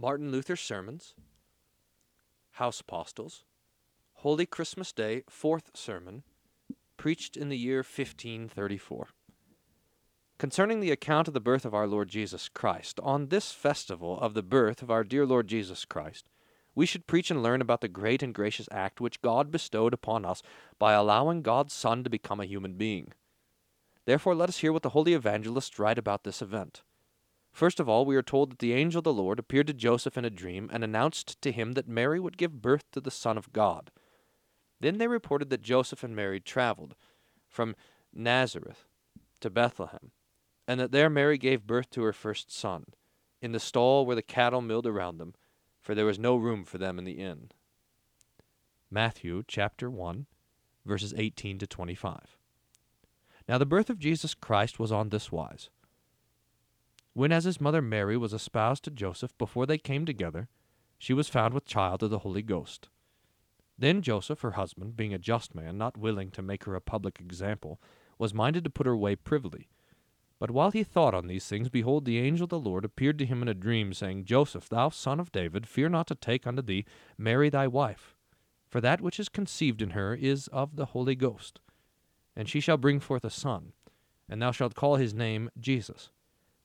Martin Luther's Sermons, House Postils, Holy Christmas Day, Fourth Sermon, preached in the year 1534. Concerning the account of the birth of our Lord Jesus Christ, on this festival of the birth of our dear Lord Jesus Christ, we should preach and learn about the great and gracious act which God bestowed upon us by allowing God's Son to become a human being. Therefore, let us hear what the holy evangelists write about this event. First of all, we are told that the angel of the Lord appeared to Joseph in a dream and announced to him that Mary would give birth to the Son of God. Then they reported that Joseph and Mary traveled from Nazareth to Bethlehem, and that there Mary gave birth to her first son, in the stall where the cattle milled around them, for there was no room for them in the inn. Matthew chapter 1, verses 18 to 25. Now the birth of Jesus Christ was on this wise. When as his mother Mary was espoused to Joseph before they came together, she was found with child of the Holy Ghost. Then Joseph, her husband, being a just man, not willing to make her a public example, was minded to put her away privily. But while he thought on these things, behold, the angel of the Lord appeared to him in a dream, saying, Joseph, thou son of David, fear not to take unto thee Mary thy wife, for that which is conceived in her is of the Holy Ghost. And she shall bring forth a son, and thou shalt call his name Jesus,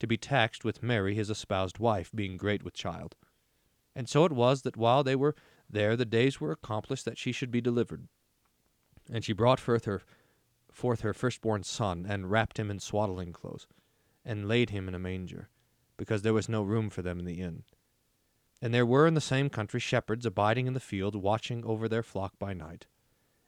to be taxed with Mary his espoused wife, being great with child. And so it was that while they were there the days were accomplished that she should be delivered. And she brought forth her, forth her firstborn son, and wrapped him in swaddling clothes, and laid him in a manger, because there was no room for them in the inn. And there were in the same country shepherds abiding in the field, watching over their flock by night.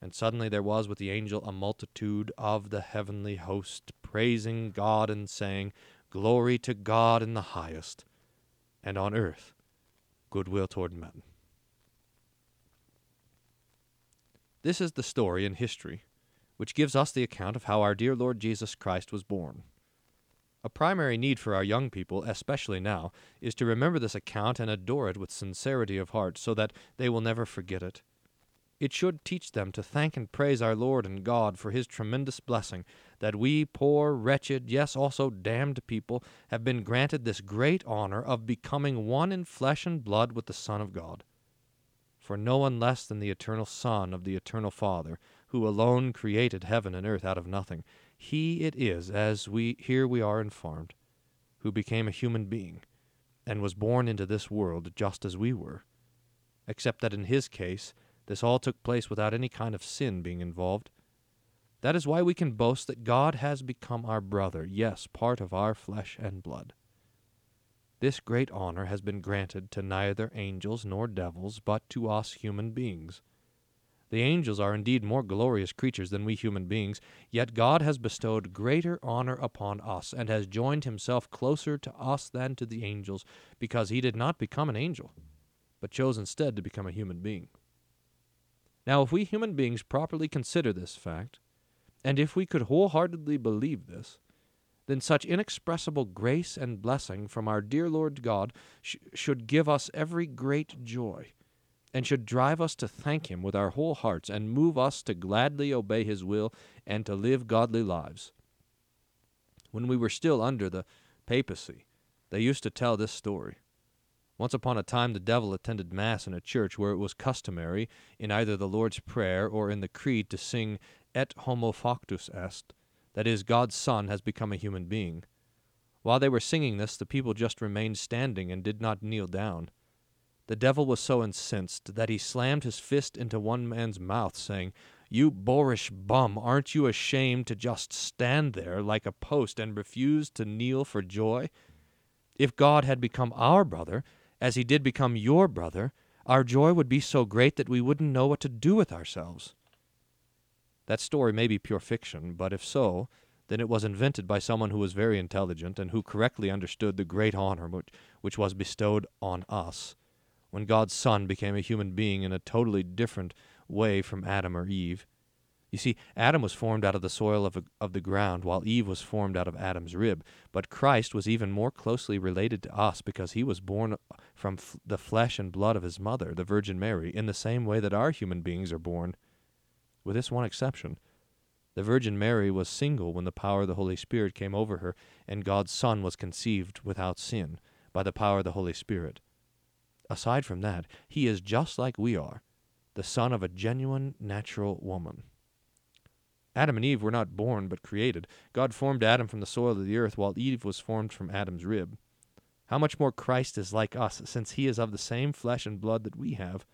And suddenly there was with the angel a multitude of the heavenly host, praising God and saying, Glory to God in the highest, and on earth goodwill toward men. This is the story in history which gives us the account of how our dear Lord Jesus Christ was born. A primary need for our young people, especially now, is to remember this account and adore it with sincerity of heart, so that they will never forget it. It should teach them to thank and praise our Lord and God for his tremendous blessing, that we poor, wretched, yes, also damned people have been granted this great honor of becoming one in flesh and blood with the Son of God. For no one less than the eternal Son of the eternal Father, who alone created heaven and earth out of nothing, he it is, as we here we are informed, who became a human being, and was born into this world just as we were, except that in his case this all took place without any kind of sin being involved. That is why we can boast that God has become our brother, yes, part of our flesh and blood. This great honor has been granted to neither angels nor devils, but to us human beings. The angels are indeed more glorious creatures than we human beings, yet God has bestowed greater honor upon us, and has joined himself closer to us than to the angels, because he did not become an angel, but chose instead to become a human being. Now, if we human beings properly consider this fact, and if we could wholeheartedly believe this, then such inexpressible grace and blessing from our dear Lord God sh- should give us every great joy, and should drive us to thank him with our whole hearts and move us to gladly obey his will and to live godly lives. When we were still under the papacy, they used to tell this story. Once upon a time, the devil attended Mass in a church where it was customary, in either the Lord's Prayer or in the Creed, to sing Et homo factus est, that is, God's Son has become a human being. While they were singing this, the people just remained standing and did not kneel down. The devil was so incensed that he slammed his fist into one man's mouth, saying, You boorish bum, aren't you ashamed to just stand there like a post and refuse to kneel for joy? If God had become our brother, as he did become your brother, our joy would be so great that we wouldn't know what to do with ourselves. That story may be pure fiction, but if so, then it was invented by someone who was very intelligent and who correctly understood the great honor which, which was bestowed on us when God's Son became a human being in a totally different way from Adam or Eve. You see, Adam was formed out of the soil of, a, of the ground, while Eve was formed out of Adam's rib. But Christ was even more closely related to us because he was born uh, from f- the flesh and blood of his mother, the Virgin Mary, in the same way that our human beings are born. With this one exception, the Virgin Mary was single when the power of the Holy Spirit came over her, and God's Son was conceived without sin by the power of the Holy Spirit. Aside from that, he is just like we are, the son of a genuine natural woman. Adam and Eve were not born but created. God formed Adam from the soil of the earth, while Eve was formed from Adam's rib. How much more Christ is like us, since he is of the same flesh and blood that we have.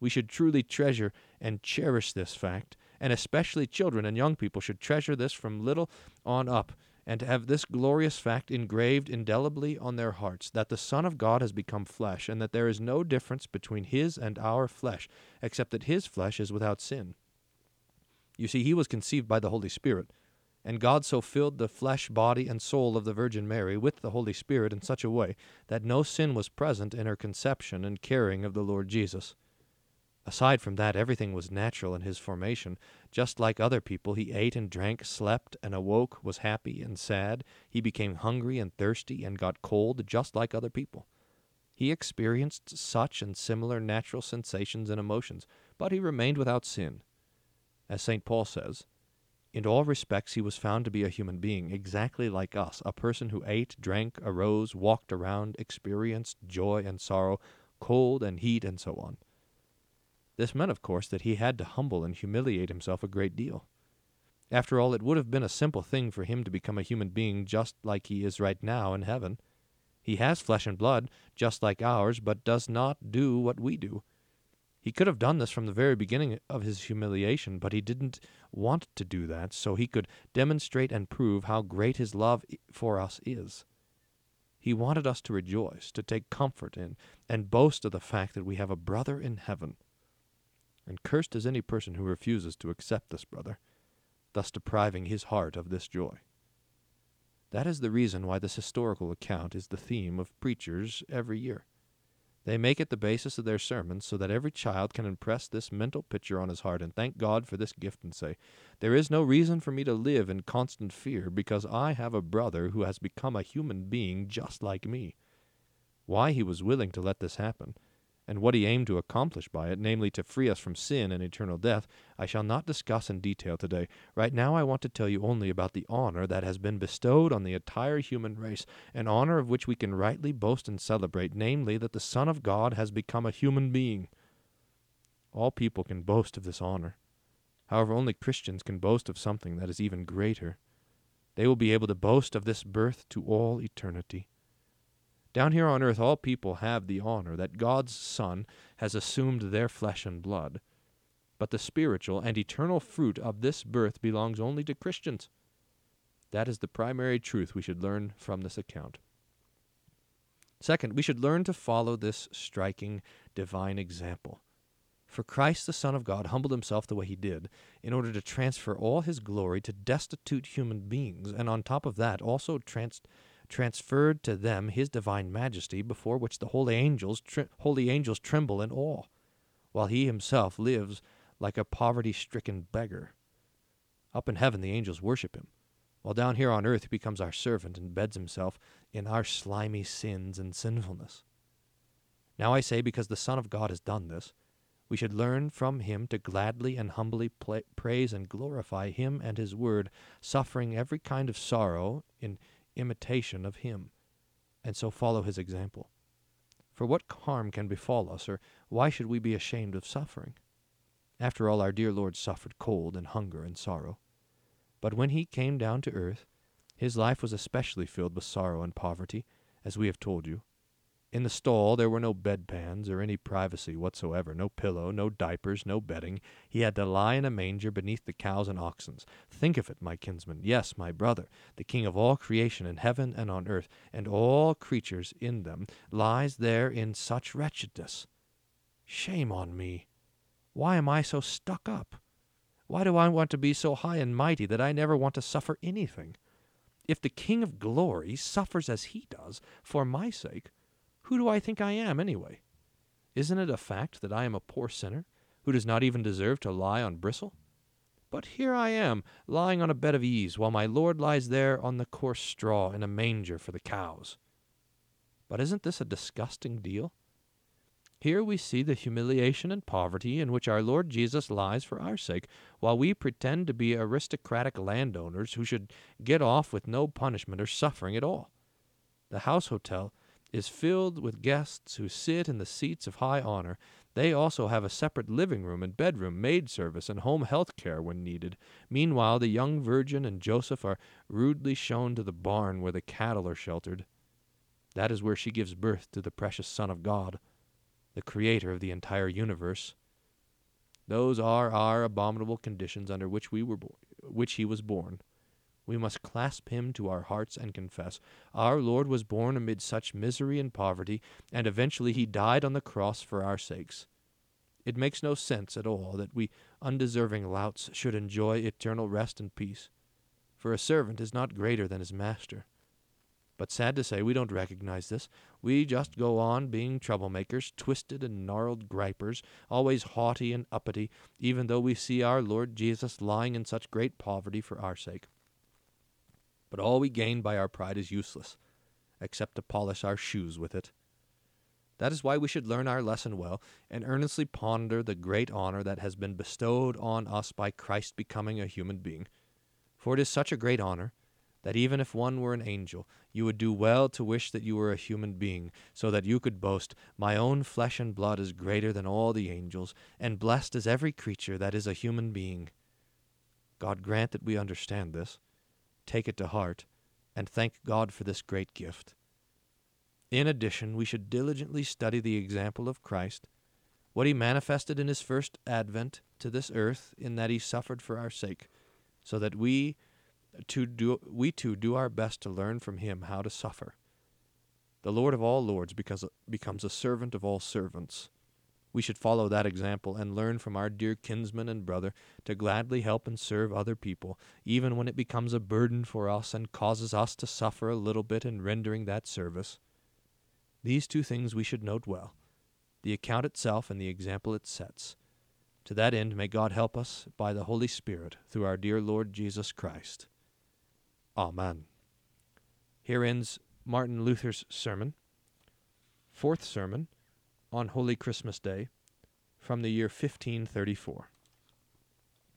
We should truly treasure and cherish this fact, and especially children and young people should treasure this from little on up, and to have this glorious fact engraved indelibly on their hearts that the Son of God has become flesh, and that there is no difference between his and our flesh, except that his flesh is without sin. You see, he was conceived by the Holy Spirit, and God so filled the flesh, body, and soul of the Virgin Mary with the Holy Spirit in such a way that no sin was present in her conception and carrying of the Lord Jesus. Aside from that, everything was natural in his formation. Just like other people, he ate and drank, slept and awoke, was happy and sad. He became hungry and thirsty and got cold, just like other people. He experienced such and similar natural sensations and emotions, but he remained without sin. As St. Paul says, in all respects he was found to be a human being, exactly like us, a person who ate, drank, arose, walked around, experienced joy and sorrow, cold and heat, and so on. This meant, of course, that he had to humble and humiliate himself a great deal. After all, it would have been a simple thing for him to become a human being just like he is right now in heaven. He has flesh and blood, just like ours, but does not do what we do. He could have done this from the very beginning of his humiliation, but he didn't want to do that, so he could demonstrate and prove how great his love for us is. He wanted us to rejoice, to take comfort in, and boast of the fact that we have a brother in heaven and cursed is any person who refuses to accept this brother, thus depriving his heart of this joy. That is the reason why this historical account is the theme of preachers every year. They make it the basis of their sermons so that every child can impress this mental picture on his heart and thank God for this gift and say, There is no reason for me to live in constant fear because I have a brother who has become a human being just like me. Why he was willing to let this happen, and what he aimed to accomplish by it, namely to free us from sin and eternal death, I shall not discuss in detail today. Right now I want to tell you only about the honor that has been bestowed on the entire human race, an honor of which we can rightly boast and celebrate, namely that the Son of God has become a human being. All people can boast of this honor. However, only Christians can boast of something that is even greater. They will be able to boast of this birth to all eternity. Down here on earth, all people have the honor that God's Son has assumed their flesh and blood. But the spiritual and eternal fruit of this birth belongs only to Christians. That is the primary truth we should learn from this account. Second, we should learn to follow this striking divine example. For Christ, the Son of God, humbled himself the way he did in order to transfer all his glory to destitute human beings, and on top of that, also trans- transferred to them his divine majesty, before which the holy angels, holy angels tremble in awe, while he himself lives like a poverty stricken beggar. Up in heaven the angels worship him, while down here on earth he becomes our servant and beds himself in our slimy sins and sinfulness. Now I say, because the Son of God has done this, we should learn from him to gladly and humbly pla praise and glorify him and his word, suffering every kind of sorrow in imitation of him, and so follow his example. For what harm can befall us, or why should we be ashamed of suffering? After all, our dear Lord suffered cold and hunger and sorrow. But when he came down to earth, his life was especially filled with sorrow and poverty, as we have told you. In the stall there were no bedpans or any privacy whatsoever, no pillow, no diapers, no bedding. He had to lie in a manger beneath the cows and oxen. Think of it, my kinsman, yes, my brother, the king of all creation in heaven and on earth, and all creatures in them, lies there in such wretchedness. Shame on me! Why am I so stuck up? Why do I want to be so high and mighty that I never want to suffer anything? If the King of glory suffers as he does for my sake, who do I think I am, anyway? Isn't it a fact that I am a poor sinner who does not even deserve to lie on bristle? But here I am, lying on a bed of ease, while my Lord lies there on the coarse straw in a manger for the cows. But isn't this a disgusting deal? Here we see the humiliation and poverty in which our Lord Jesus lies for our sake, while we pretend to be aristocratic landowners who should get off with no punishment or suffering at all. The house hotel is filled with guests who sit in the seats of high honor. They also have a separate living room and bedroom, maid service, and home health care when needed. Meanwhile, the young Virgin and Joseph are rudely shown to the barn where the cattle are sheltered. That is where she gives birth to the precious Son of God the creator of the entire universe. Those are our abominable conditions under which we were bo- which he was born. We must clasp him to our hearts and confess, Our Lord was born amid such misery and poverty, and eventually he died on the cross for our sakes. It makes no sense at all that we undeserving louts should enjoy eternal rest and peace, for a servant is not greater than his master. But sad to say, we don't recognize this. We just go on being troublemakers, twisted and gnarled gripers, always haughty and uppity, even though we see our Lord Jesus lying in such great poverty for our sake. But all we gain by our pride is useless, except to polish our shoes with it. That is why we should learn our lesson well, and earnestly ponder the great honor that has been bestowed on us by Christ becoming a human being. For it is such a great honor that even if one were an angel, you would do well to wish that you were a human being, so that you could boast, My own flesh and blood is greater than all the angels, and blessed is every creature that is a human being. God grant that we understand this, take it to heart, and thank God for this great gift. In addition, we should diligently study the example of Christ, what he manifested in his first advent to this earth, in that he suffered for our sake, so that we to do we too do our best to learn from him how to suffer. The Lord of all lords becomes a servant of all servants. We should follow that example and learn from our dear kinsman and brother to gladly help and serve other people, even when it becomes a burden for us and causes us to suffer a little bit in rendering that service. These two things we should note well the account itself and the example it sets. To that end, may God help us by the Holy Spirit through our dear Lord Jesus Christ. Amen. Here ends Martin Luther's sermon, fourth sermon on Holy Christmas Day from the year 1534.